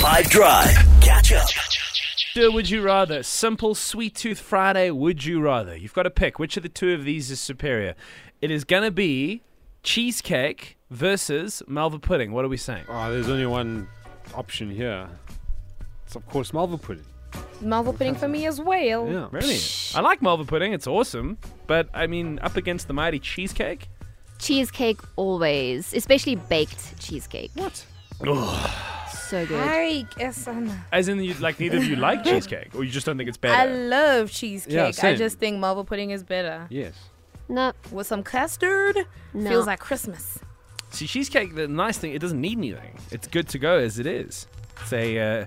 5 Drive. Catch up. Do would you rather? Simple Sweet Tooth Friday, would you rather? You've got to pick which of the two of these is superior. It is going to be cheesecake versus Malva pudding. What are we saying? Oh, there's only one option here. It's of course Malva pudding. Malva pudding for me as well. Yeah. Really? I like Malva pudding, it's awesome. But I mean, up against the mighty cheesecake? Cheesecake always, especially baked cheesecake. What? So good. I guess I'm. As in, you, like, neither of you like cheesecake, or you just don't think it's better. I better? love cheesecake. Yeah, I same. just think Malva pudding is better. Yes. No, With some custard, no. feels like Christmas. See, cheesecake, the nice thing, it doesn't need anything. It's good to go as it is. It's a, uh,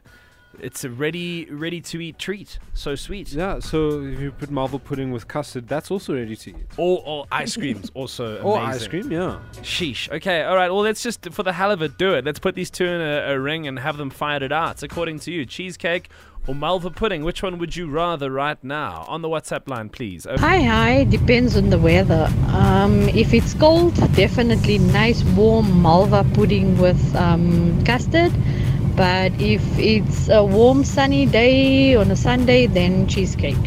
it's a ready, ready to eat treat. So sweet. Yeah, so if you put Malva pudding with custard, that's also ready to eat. Or, or ice cream's also amazing. Or ice cream, yeah. Sheesh. Okay, all right. Well, let's just, for the hell of it, do it. Let's put these two in a, a ring and have them fight it out. According to you, cheesecake or Malva pudding, which one would you rather right now? On the WhatsApp line, please. Oh, Hi, hi. Depends on the weather. Um, if it's cold, definitely nice warm malva pudding with um, custard. But if it's a warm sunny day on a Sunday, then cheesecake.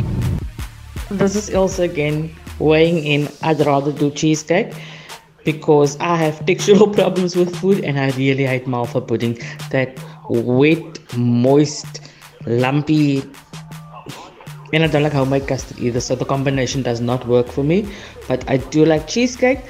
This is Ilse again, weighing in. I'd rather do cheesecake because I have textural problems with food and I really hate malva pudding. That wet, moist, lumpy. And I don't like homemade custard either, so the combination does not work for me. But I do like cheesecake.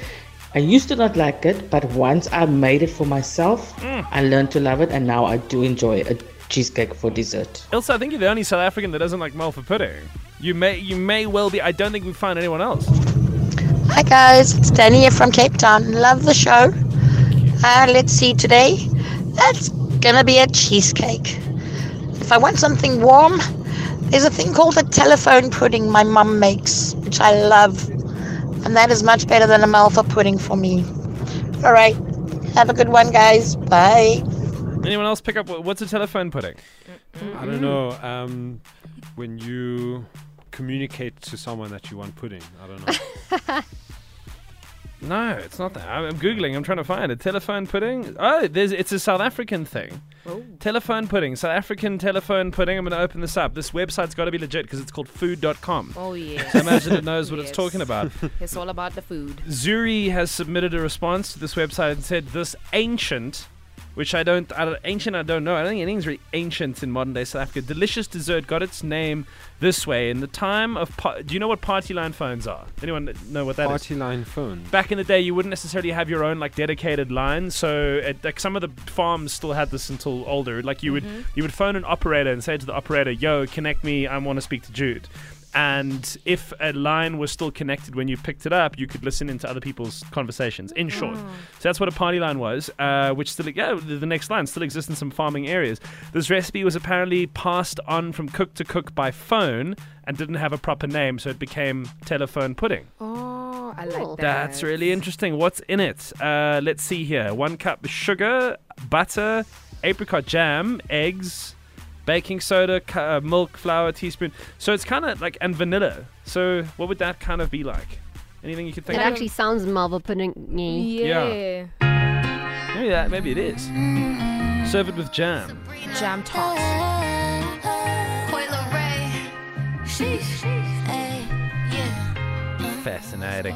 I used to not like it, but once I made it for myself, I learned to love it, and now I do enjoy a cheesecake for dessert. Ilse, I think you're the only South African that doesn't like Malva pudding. You may, you may well be. I don't think we find anyone else. Hi guys, it's Danny here from Cape Town. Love the show. Uh, let's see today. That's gonna be a cheesecake. If I want something warm, there's a thing called a telephone pudding my mum makes, which I love. And that is much better than a malva pudding for me. Alright, have a good one, guys. Bye. Anyone else pick up? What's a telephone pudding? I don't know. Um, when you communicate to someone that you want pudding, I don't know. No, it's not that. I'm, googling. I'm trying to find it. Telephone pudding. Oh, there's. It's a South African thing. Oh. Telephone pudding. South African telephone pudding. I'm going to open this up. This website's got to be legit because it's called food.com. Oh yeah. Imagine it knows what it's talking about. it's all about the food. Zuri has submitted a response to this website and said this ancient, which I don't, I don't ancient I don't know. I don't think anything's really ancient in modern day South Africa. Delicious dessert got its name this way in the time of. Pa- do you know what party line phones are? Anyone know what that is? Party line phone. Back in the day, you wouldn't necessarily have your own like dedicated line. So, it, like some of the farms still had this until older. Like you would mm-hmm. you would phone an operator and say to the operator, "Yo, connect me. I want to speak to Jude." And if a line was still connected when you picked it up, you could listen into other people's conversations. In short, so that's what a party line was, uh, which still yeah the the next line still exists in some farming areas. This recipe was apparently passed on from cook to cook by phone and didn't have a proper name, so it became telephone pudding. Oh, I like that. That's really interesting. What's in it? Uh, let's see here. One cup sugar, butter, apricot jam, eggs, baking soda, cu- uh, milk, flour, teaspoon. So it's kind of like and vanilla. So what would that kind of be like? Anything you could it think of? It actually sounds Malva pudding. Yeah. Maybe that. Maybe it is. Serve it with jam. Jam tots. Fascinating.